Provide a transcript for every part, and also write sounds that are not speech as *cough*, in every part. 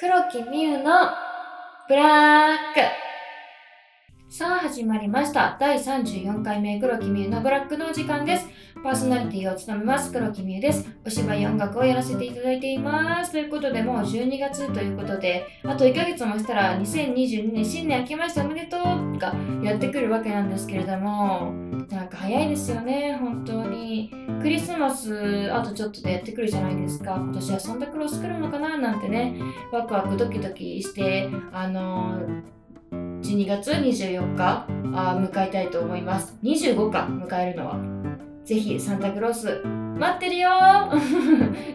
黒木美優のブラック。さあ始まりました。第34回目黒木美優のブラックのお時間です。パーソナリティを務めます黒木美優です。お芝居音楽をやらせていただいています。ということでもう12月ということであと1ヶ月もしたら2022年新年明けましておめでとうがやってくるわけなんですけれどもなんか早いですよね本当に。クリスマスあとちょっとでやってくるじゃないですか。今年はサンタクロース来るのかななんてねワクワクドキドキしてあのー、12月24日あ迎えたいと思います。25か迎えるのは。ぜひサンタクロース待ってるよ。*laughs*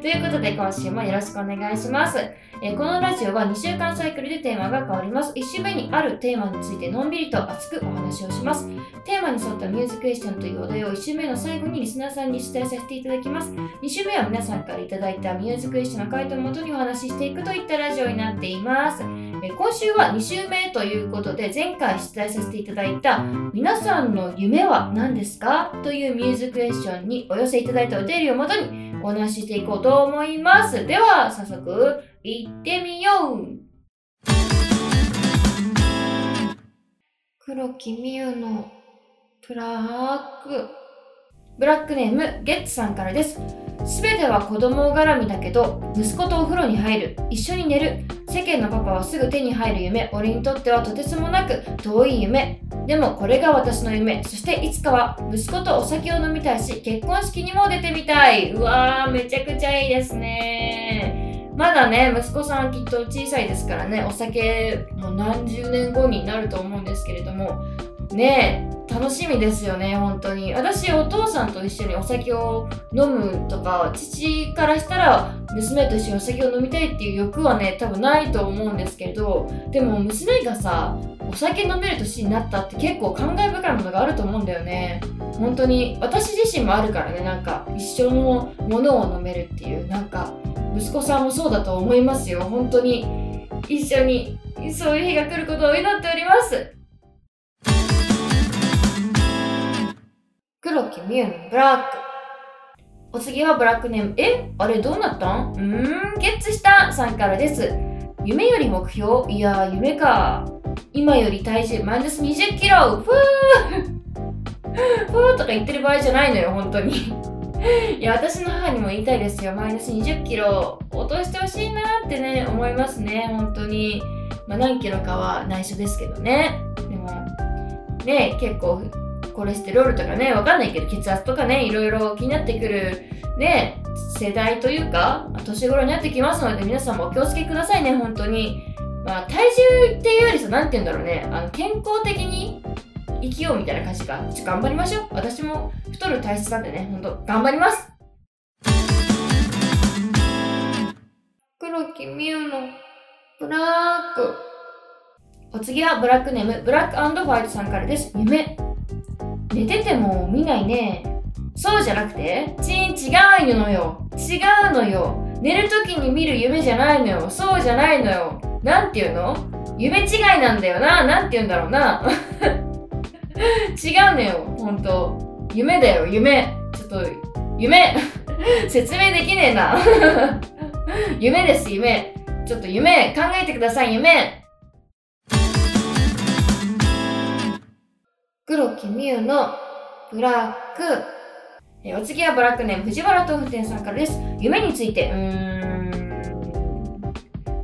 ということで今週もよろしくお願いします、えー、このラジオは2週間サイクルでテーマが変わります。1週目にあるテーマについてのんびりと熱くお話をします。テーマに沿ったミューズクエスチョンというお題を1週目の最後にリスナーさんに出題させていただきます。2週目は皆さんからいただいたミューズクエスチョンの回答をもとにお話ししていくといったラジオになっています。今週は2週目ということで前回出題させていただいた皆さんの夢は何ですか？というミューズクエスチョンにお寄せいただいたお便りをもとにお話ししていこうと思います。では、早速、行ってみよう黒木美優のブラック。ブラックネーム、ゲッツさんからです。すべては子供絡みだけど、息子とお風呂に入る、一緒に寝る、世間のパパはすぐ手に入る夢、俺にとってはとてつもなく遠い夢。でもこれが私の夢。そしていつかは息子とお酒を飲みたいし、結婚式にも出てみたい。うわー、めちゃくちゃいいですね。まだね、息子さんきっと小さいですからね、お酒も何十年後になると思うんですけれども、ね楽しみですよね本当に。私お父さんと一緒にお酒を飲むとか父からしたら娘と一緒にお酒を飲みたいっていう欲はね多分ないと思うんですけどでも娘がさお酒飲める年になったって結構感慨深いものがあると思うんだよね。本当に私自身もあるからねなんか一緒のものを飲めるっていうなんか息子さんもそうだと思いますよ。本当に一緒にそういう日が来ることを祈っております。黒木美優のブラック。お次はブラックネーム。え？あれどうなったん？うーん、ゲッツしたさんからです。夢より目標？いやー、夢か。今より体重？マイナス20キロふー *laughs* ふーとか言ってる場合じゃないのよ、本当に。*laughs* いや、私の母にも言いたいですよ。マイナス20キロ落としてほしいなってね、思いますね、本当に。まあ、何キロかは内緒ですけどね。でも、ね、結構コレステロールとかね、わかんないけど、血圧とかね、いろいろ気になってくる、ね、世代というか、年頃になってきますので、皆さんもお気をつけくださいね、本当に。まあ、体重っていうよりさ、なんて言うんだろうね、あの健康的に生きようみたいな感じか。ちょ頑張りましょう。私も太る体質なんでね、ほんと、頑張ります。黒木美優のブラック。お次はブラックネーム、ブラックホワイトさんからです。夢。寝てても見ないね。そうじゃなくて、ちん違うのよ。違うのよ。寝るときに見る夢じゃないのよ。そうじゃないのよ。なんていうの？夢違いなんだよな。なんて言うんだろうな。*laughs* 違うのよ。ほんと。夢だよ、夢。ちょっと、夢。*laughs* 説明できねえな。*laughs* 夢です、夢。ちょっと夢、考えてください、夢。黒木美優のブラック。えお次はブラックネーム藤原豆腐店さんからです。夢について、うーん。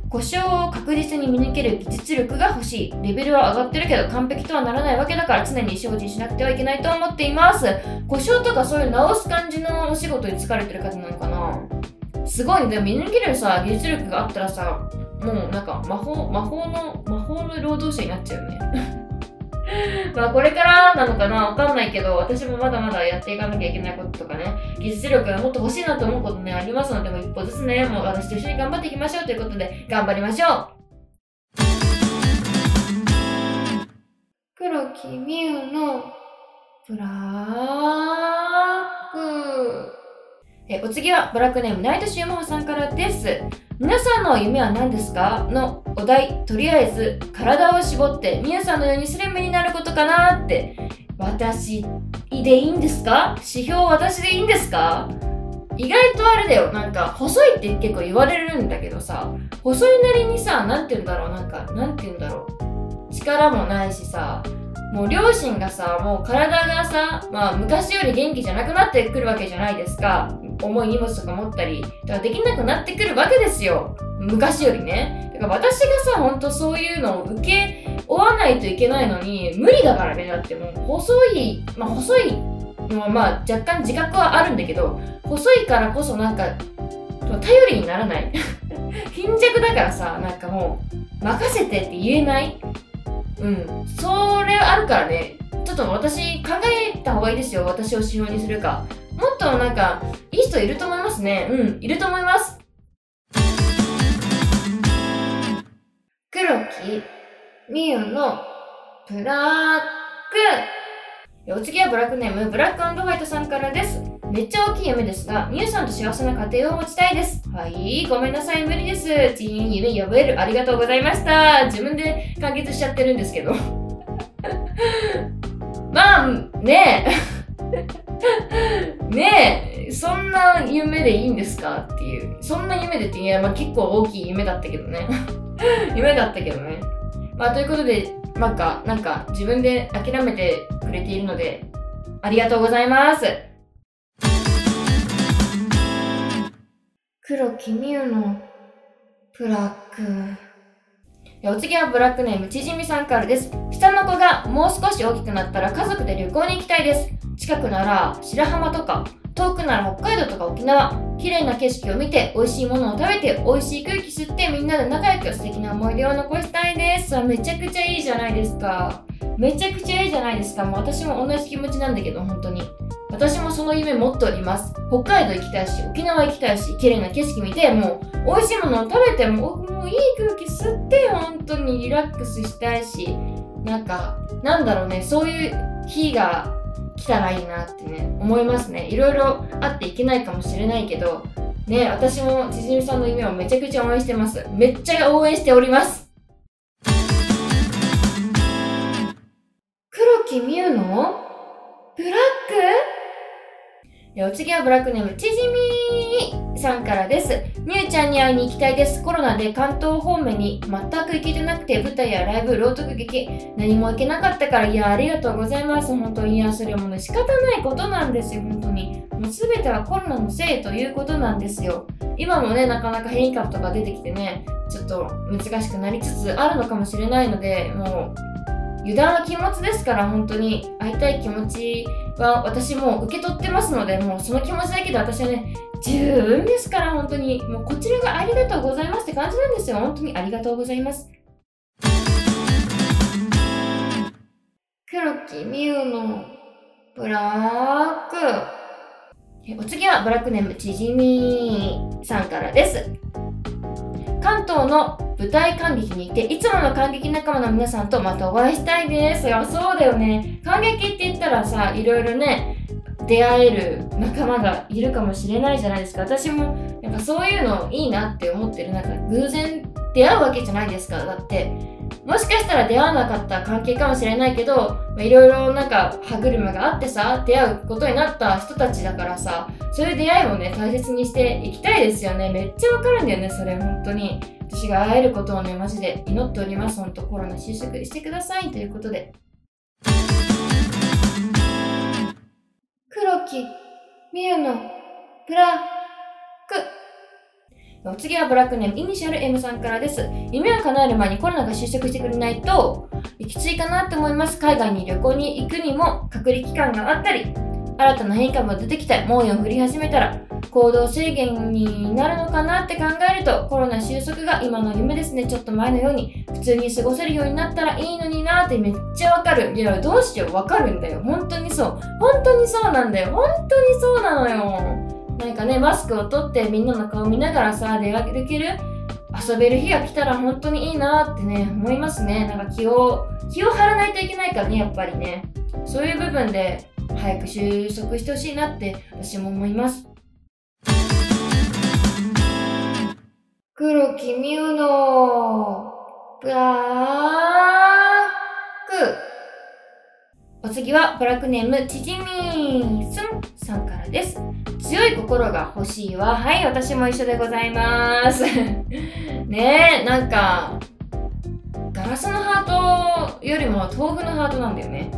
故障を確実に見抜ける技術力が欲しい。レベルは上がってるけど完璧とはならないわけだから常に精進しなくてはいけないと思っています。故障とかそういう直す感じのお仕事に疲れてる方なのかなすごいね。でも見抜けるさ、技術力があったらさ、もうなんか魔法、魔法の、魔法の労働者になっちゃうよね。*laughs* まあこれからなのかなわかんないけど、私もまだまだやっていかなきゃいけないこととかね、技術力がもっと欲しいなと思うことね、ありますので、も一歩ずつね、もう私と一緒に頑張っていきましょうということで、頑張りましょう黒木美優のブラック。え、お次はブラックネームナイトシューマさんからです。皆さんの夢は何ですか？のお題、とりあえず体を絞って皆さんのようにスリムになることかなって。私でいいんですか？指標私でいいんですか？意外とあれだよ。なんか細いって結構言われるんだけどさ。細いなりにさ何て言うんだろう。なんかなんて言うんだろう。力もないしさ。もう両親がさもう体がさ、まあ、昔より元気じゃなくなってくるわけじゃないですか。重い荷物とか持ったりだかできなくなってくるわけですよ。昔よりね。だから私がさほんとそういうのを受け負わないといけないのに無理だからね。だってもう細いまあ細いのはまあ若干自覚はあるんだけど細いからこそなんか頼りにならない。*laughs* 貧弱だからさなんかもう任せてって言えない。うん。それあるからね。ちょっと私考えた方がいいですよ。私を指標にするか。もっとなんかいい人いると思いますねうんいると思います黒木みゆのブラックお次はブラックネームブラックホワイトさんからですめっちゃ大きい夢ですが、みゆさんと幸せな家庭を持ちたいです。はい、ごめんなさい、無理です。チーン、夢呼べる。ありがとうございました。自分で完結しちゃってるんですけど。*laughs* まあ、ねえ。ねえ、そんな夢でいいんですかっていう。そんな夢でって、いや、まあ結構大きい夢だったけどね。*laughs* 夢だったけどね。まあということで、なんか、なんか自分で諦めてくれているので、ありがとうございます。黒木美優のブラック。お次はブラックネームちじみさんからです。下の子がもう少し大きくなったら家族で旅行に行きたいです。近くなら白浜とか、遠くなら北海道とか沖縄。綺麗な景色を見て、美味しいものを食べて、美味しい空気吸って、みんなで仲良く素敵な思い出を残したいです。めちゃくちゃいいじゃないですか。めちゃくちゃいいじゃないですか。もう私も同じ気持ちなんだけど、本当に。私もその夢持っております。北海道行きたいし、沖縄行きたいし、綺麗な景色見て、もう美味しいものを食べて、ももういい空気吸って、本当にリラックスしたいし、なんか、なんだろうね、そういう日が来たらいいなってね、思いますね。いろいろあっていけないかもしれないけど、ね、私もちじみさんの夢をめちゃくちゃ応援してます。めっちゃ応援しております。黒木美優のブラック？お次はブラックネーム、ちじみさんからです。みゆちゃんに会いに行きたいです。コロナで関東方面に全く行けてなくて、舞台やライブ、朗読劇、何も行けなかったから、いや、ありがとうございます。本当に、いや、それもね、仕方ないことなんですよ、本当に。もう全てはコロナのせいということなんですよ。今もね、なかなか変異株とか出てきてね、ちょっと難しくなりつつあるのかもしれないので、もう、油断は禁物ですから本当に会いたい気持ちは私も受け取ってますのでもうその気持ちだけで私はね十分ですから本当にもうこちらがありがとうございますって感じなんですよ。本当にありがとうございます。黒木美優のブラック。お次はブラックネームちじみさんからです。関東の舞台感激に行っていつもの感激仲間の皆さんとまたお会いしたいです。いやそうだよね。感激って言ったらさいろいろね出会える仲間がいるかもしれないじゃないですか。私もやっぱそういうのいいなって思ってる。なんか偶然出会うわけじゃないですか。だってもしかしたら出会わなかった関係かもしれないけどいろいろなんか歯車があってさ出会うことになった人たちだからさそういう出会いをね大切にしていきたいですよね。めっちゃわかるんだよねそれ本当に。私が会えることをねマジで祈っております。本当コロナ収束してください。ということで。黒木みゆのブラお次はブラックネームイニシャル M さんからです。夢を叶える前にコロナが収束してくれないと、きついかなって思います。海外に旅行に行くにも隔離期間があったり、新たな変異株が出てきて猛威を振り始めたら行動制限になるのかなって考えるとコロナ収束が今の夢ですね。ちょっと前のように普通に過ごせるようになったらいいのになってめっちゃわかる。いやどうしよう。わかるんだよ。本当にそう。本当にそうなんだよ。本当にそうなのよ。なんかねマスクを取ってみんなの顔見ながらさ出かける遊べる日が来たら本当にいいなってね思いますねなんか気を気を張らないといけないからねやっぱりねそういう部分で早く収束してほしいなって私も思います。黒木美優のブラックお次はブラックネームちじみすんさんからです。強い心が欲しいわ。はい、私も一緒でございます。*laughs* ねえ、なんか、ガラスのハートよりも豆腐のハートなんだよね。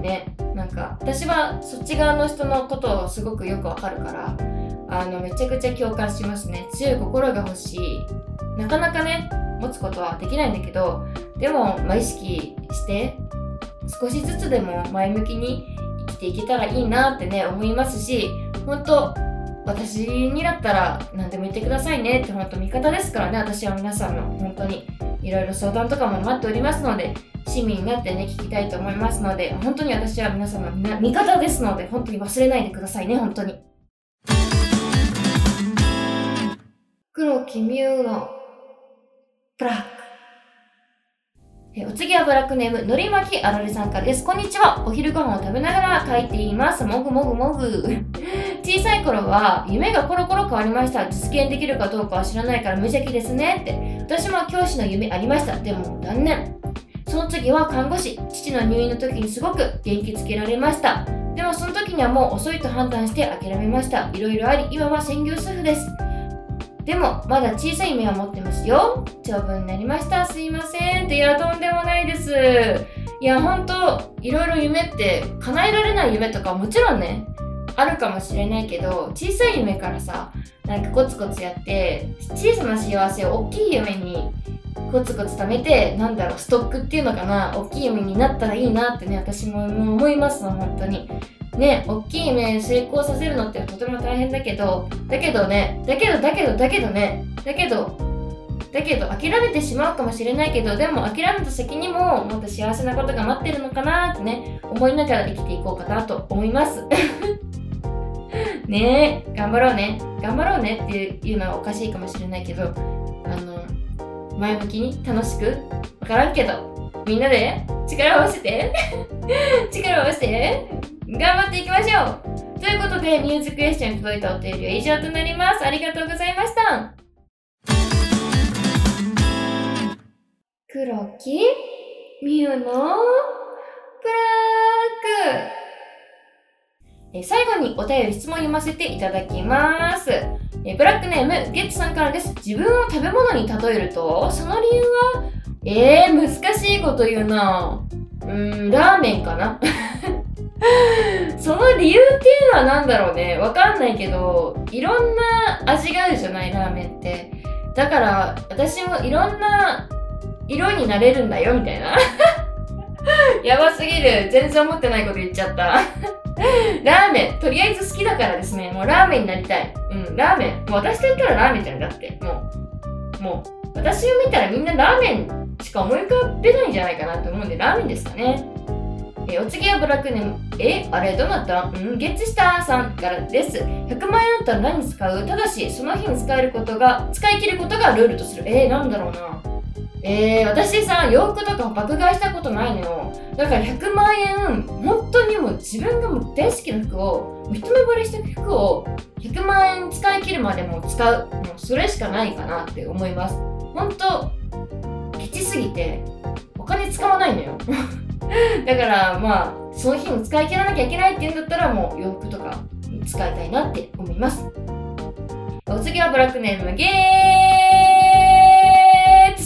ね。なんか、私はそっち側の人のことをすごくよくわかるから、あの、めちゃくちゃ共感しますね。強い心が欲しい。なかなかね、持つことはできないんだけど、でも、まあ、意識して、少しずつでも前向きに生きていけたらいいなってね、思いますし、本当私にだったら何でも言ってくださいねって本当味方ですからね、私は皆さんの本当にいろいろ相談とかも待っておりますので、市民になってね、聞きたいと思いますので、本当に私は皆様の味方ですので、本当に忘れないでくださいね、本当に。黒木美優のブラック。お次はブラックネーム、のりまきあられさんからです。こんにちは。お昼ご飯を食べながら書いています。もぐもぐもぐ。小さい頃は夢がコロコロ変わりました。実現できるかどうかは知らないから無邪気ですね。って。私も教師の夢ありました。でも断念。その次は看護師。父の入院の時にすごく元気づけられました。でもその時にはもう遅いと判断して諦めました。いろいろあり、今は専業主婦です。でも、まだ小さい夢は持ってますよ。長文になりました。すいません。って、いや、とんでもないです。いや、ほんと、いろいろ夢って、叶えられない夢とかもちろんね、あるかもしれないけど、小さい夢からさ、なんかコツコツやって、小さな幸せを大きい夢にコツコツ貯めて、なんだろう、ストックっていうのかな、大きい夢になったらいいなってね、私も思いますの、本当に。ね、大きい夢成功させるのってとても大変だけど、だけどね、だけどだけどだけどね、だけど、だけど諦めてしまうかもしれないけど、でも諦めた先にももっと幸せなことが待ってるのかなってね、思いながら生きていこうかなと思います。*laughs* ねえ、頑張ろうね。頑張ろうねっていうのはおかしいかもしれないけど、あの、前向きに楽しく、わからんけど、みんなで力を合わせて *laughs* 力を合わせて頑張っていきましょうということで、ミュージックエッションに届いたお便りは以上となります。ありがとうございました。黒木ミュのブラックえ最後にお便り質問読ませていただきます。えブラックネーム、ゲッツさんからです。自分を食べ物に例えると、その理由はえー、難しいこと言うなうーん、ラーメンかな *laughs* その理由っていうのは何だろうね。わかんないけど、いろんな味があるじゃない、ラーメンって。だから、私もいろんな色になれるんだよ、みたいな。*laughs* やばすぎる。全然思ってないこと言っちゃった。ラーメン、とりあえず好きだからですね。もうラーメンになりたい。うん、ラーメン。もう私と言ったらラーメンじゃんだって。もう、もう、私を見たらみんなラーメンしか思い浮かべないんじゃないかなと思うんで、ラーメンですかね。えお次はブラックネーム。えあれどうなった？うんゲッツしたさんからです。100万円あったら何使う？ただし、その日に使えることが、使い切ることがルールとする。えー、なんだろうな。えー、私さ、洋服とか爆買いしたことないのよ。だから100万円、本当にもう自分がもう大好きな服を、一目惚れした服を100万円使い切るまでも使う。もうそれしかないかなって思います。本当ケチすぎて、お金使わないのよ。*laughs* だからまあその日に使い切らなきゃいけないっていうんだったらもう洋服とか使いたいなって思いますお次はブラックネームゲーツ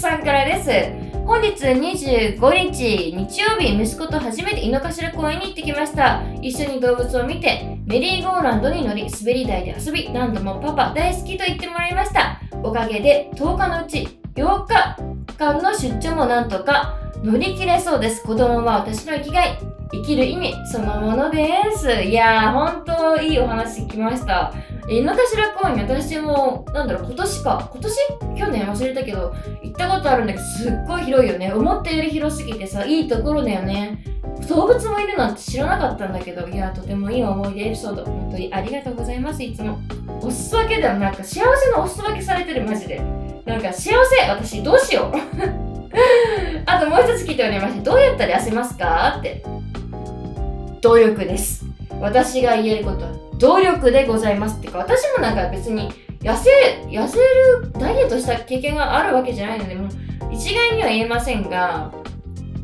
さんからです本日25日日曜日息子と初めて井の頭公園に行ってきました一緒に動物を見てメリーゴーランドに乗り滑り台で遊び何度もパパ大好きと言ってもらいましたおかげで10日のうち8日間の出張もなんとか乗り切れそうです。子供は私の生きがい。生きる意味そのものです。いやー、ほんといいお話聞きました。井の頭公園、私も、なんだろう、今年か。今年？去年忘れたけど、行ったことあるんだけど、すっごい広いよね。思ったより広すぎてさ、いいところだよね。動物もいるなんて知らなかったんだけど、いや、とてもいい思い出エピソード、本当にありがとうございます、いつも。お裾分けだよ、なんか幸せのお裾分けされてる、マジで。なんか幸せ、私どうしよう。*laughs* あともう一つ聞いておりまして、どうやったら痩せますか？って。努力です。私が言えることは、努力でございますってか、私もなんか別に痩せ、痩せる、ダイエットした経験があるわけじゃないので、もう一概には言えませんが、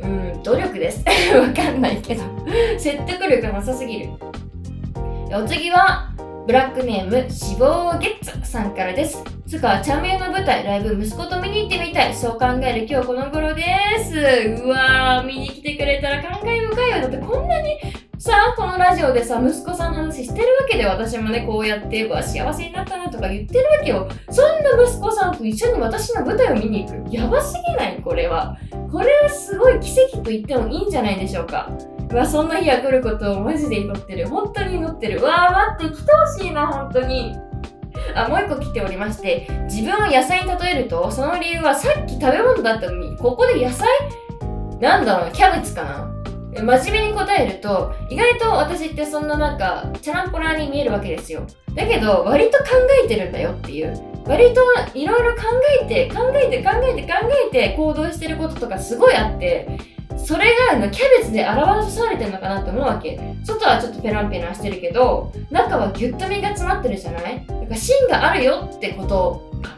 うん、努力です。*laughs* わかんないけど説得力なさすぎる。お次は、ブラックネーム死亡ゲッツさんからですつかチャンネルの舞台ライブ息子と見に行ってみたいそう考える今日この頃ですうわー見に来てくれたら感慨深いよだってこんなにさあこのラジオでさ息子さんの話してるわけで私もねこうやってうわ幸せになったなとか言ってるわけよ。そんな息子さんと一緒に私の舞台を見に行く。やばすぎない？これは。これはすごい奇跡と言ってもいいんじゃないでしょうか。うわそんな日が来ることをマジで祈ってる。本当に祈ってる。わー待って来てほしいな本当に。あもう一個来ておりまして。自分を野菜に例えるとその理由はさっき食べ物だったのにここで野菜？なんだろうキャベツかな？真面目に答えると意外と私ってそんななんかチャランポラーに見えるわけですよ。だけど割と考えてるんだよっていう。割といろいろ考えて考えて考えて考えて行動してることとかすごいあってそれがキャベツで表されてるのかなって思うわけ。外はちょっとペランペランしてるけど中はギュッと身が詰まってるじゃない？だから芯があるよってことか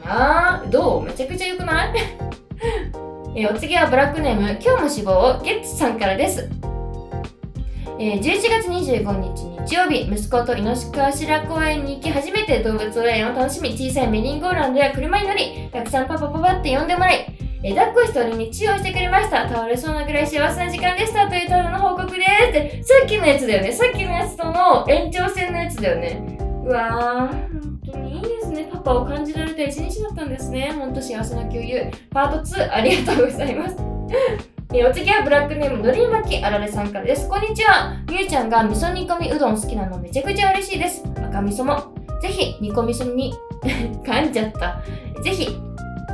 な？どう？めちゃくちゃ良くない？*laughs* えお次はブラックネーム。今日も死亡ゲッツさんからです。えー、11月25日日曜日、息子と猪鹿頭公園に行き、初めて動物園を楽しみ、小さいメリーゴーランドや車に乗り、たくさんパパパパって呼んでもらい、えー、抱っこして俺に治療してくれました。倒れそうなぐらい幸せな時間でしたというただの報告ですって、さっきのやつだよね。さっきのやつとの延長線のやつだよね。うわー、本当にいいですね。パパを感じられた一日だったんですね。ほんと幸せな共有。パート2、ありがとうございます。えお次はブラックネームのりまきあられさんからです。こんにちは。みゆちゃんが味噌煮込みうどん好きなのめちゃくちゃ嬉しいです。赤味噌も。ぜひ煮込み味噌に *laughs* 噛んじゃった。ぜひ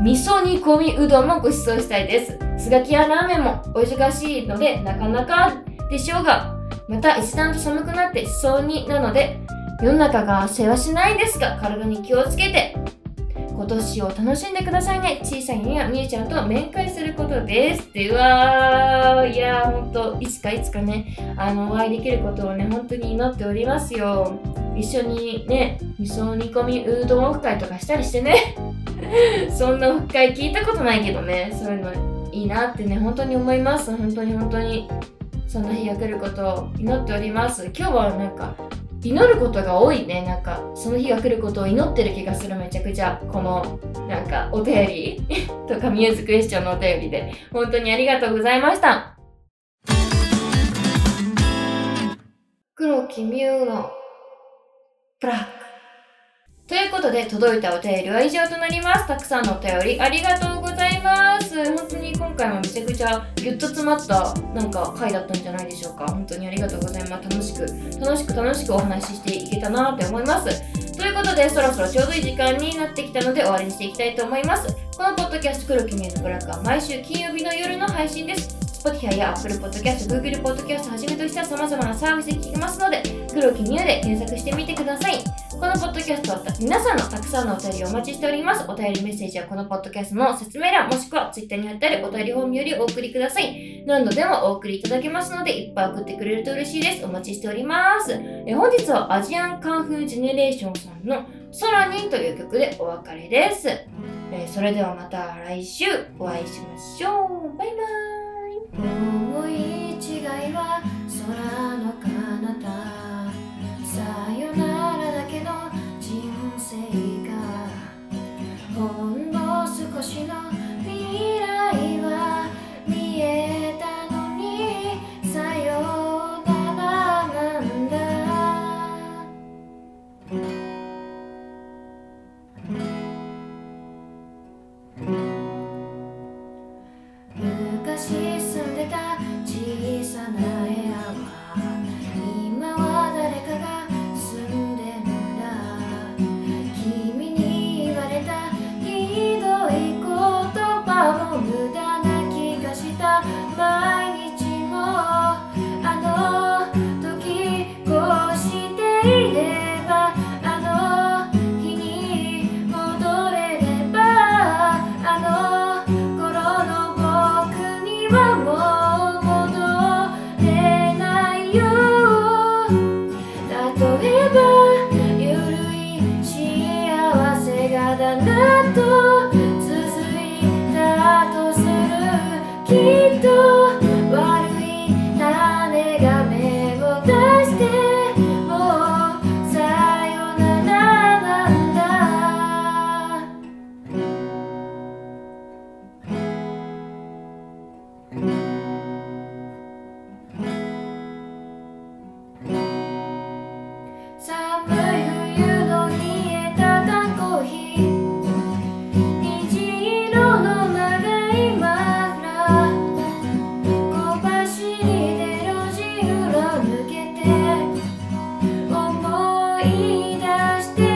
味噌煮込みうどんもご馳走したいです。すがきやラーメンもお忙しいのでなかなかでしょうが、また一段と寒くなってしそうになので、世の中が世話しないんですが、体に気をつけて今年を楽しんでくださいね。小さいにはみゆちゃんと面会することです。ってうわー、いやー、ほんと、いつかいつかね、あの、お会いできることをね、本当に祈っておりますよ。一緒にね、味噌煮込みうどんオフ会とかしたりしてね。*laughs* そんなオフ会聞いたことないけどね、そういうのいいなってね、本当に思います。本当に本当に。そんな日が来ることを祈っております。今日はなんか、祈ることが多いね。なんかその日が来ることを祈ってる気がする。めちゃくちゃこのなんかお便り。*laughs* とかミューズクエスチョンのお便りで。本当にありがとうございました。黒木ミューのブラック。ということで、届いたお便りは以上となります。たくさんのお便りありがとうございます。本当に今回もめちゃくちゃギュッと詰まったなんか回だったんじゃないでしょうか。本当にありがとうございます。楽しく、楽しく楽しくお話ししていけたなって思います。ということで、そろそろちょうどいい時間になってきたので終わりにしていきたいと思います。このポッドキャスト黒木メイのブラックは毎週金曜日の夜の配信です。Spotify や Apple Podcast、Google Podcast はじめとした様々なサービスで聞けますので、黒木ミューで検索してみてください。このポッドキャストは皆さんのたくさんのお便りをお待ちしております。お便りメッセージはこのポッドキャストの説明欄もしくは Twitter に貼ってあるお便りフォームよりお送りください。何度でもお送りいただけますので、いっぱい送ってくれると嬉しいです。お待ちしております。え本日はアジアンカンフージェネレーションさんの空にという曲でお別れです。えそれではまた来週お会いしましょう。バイバーイ。思い違いは空の彼方生がほんの少しの未来は llegaste.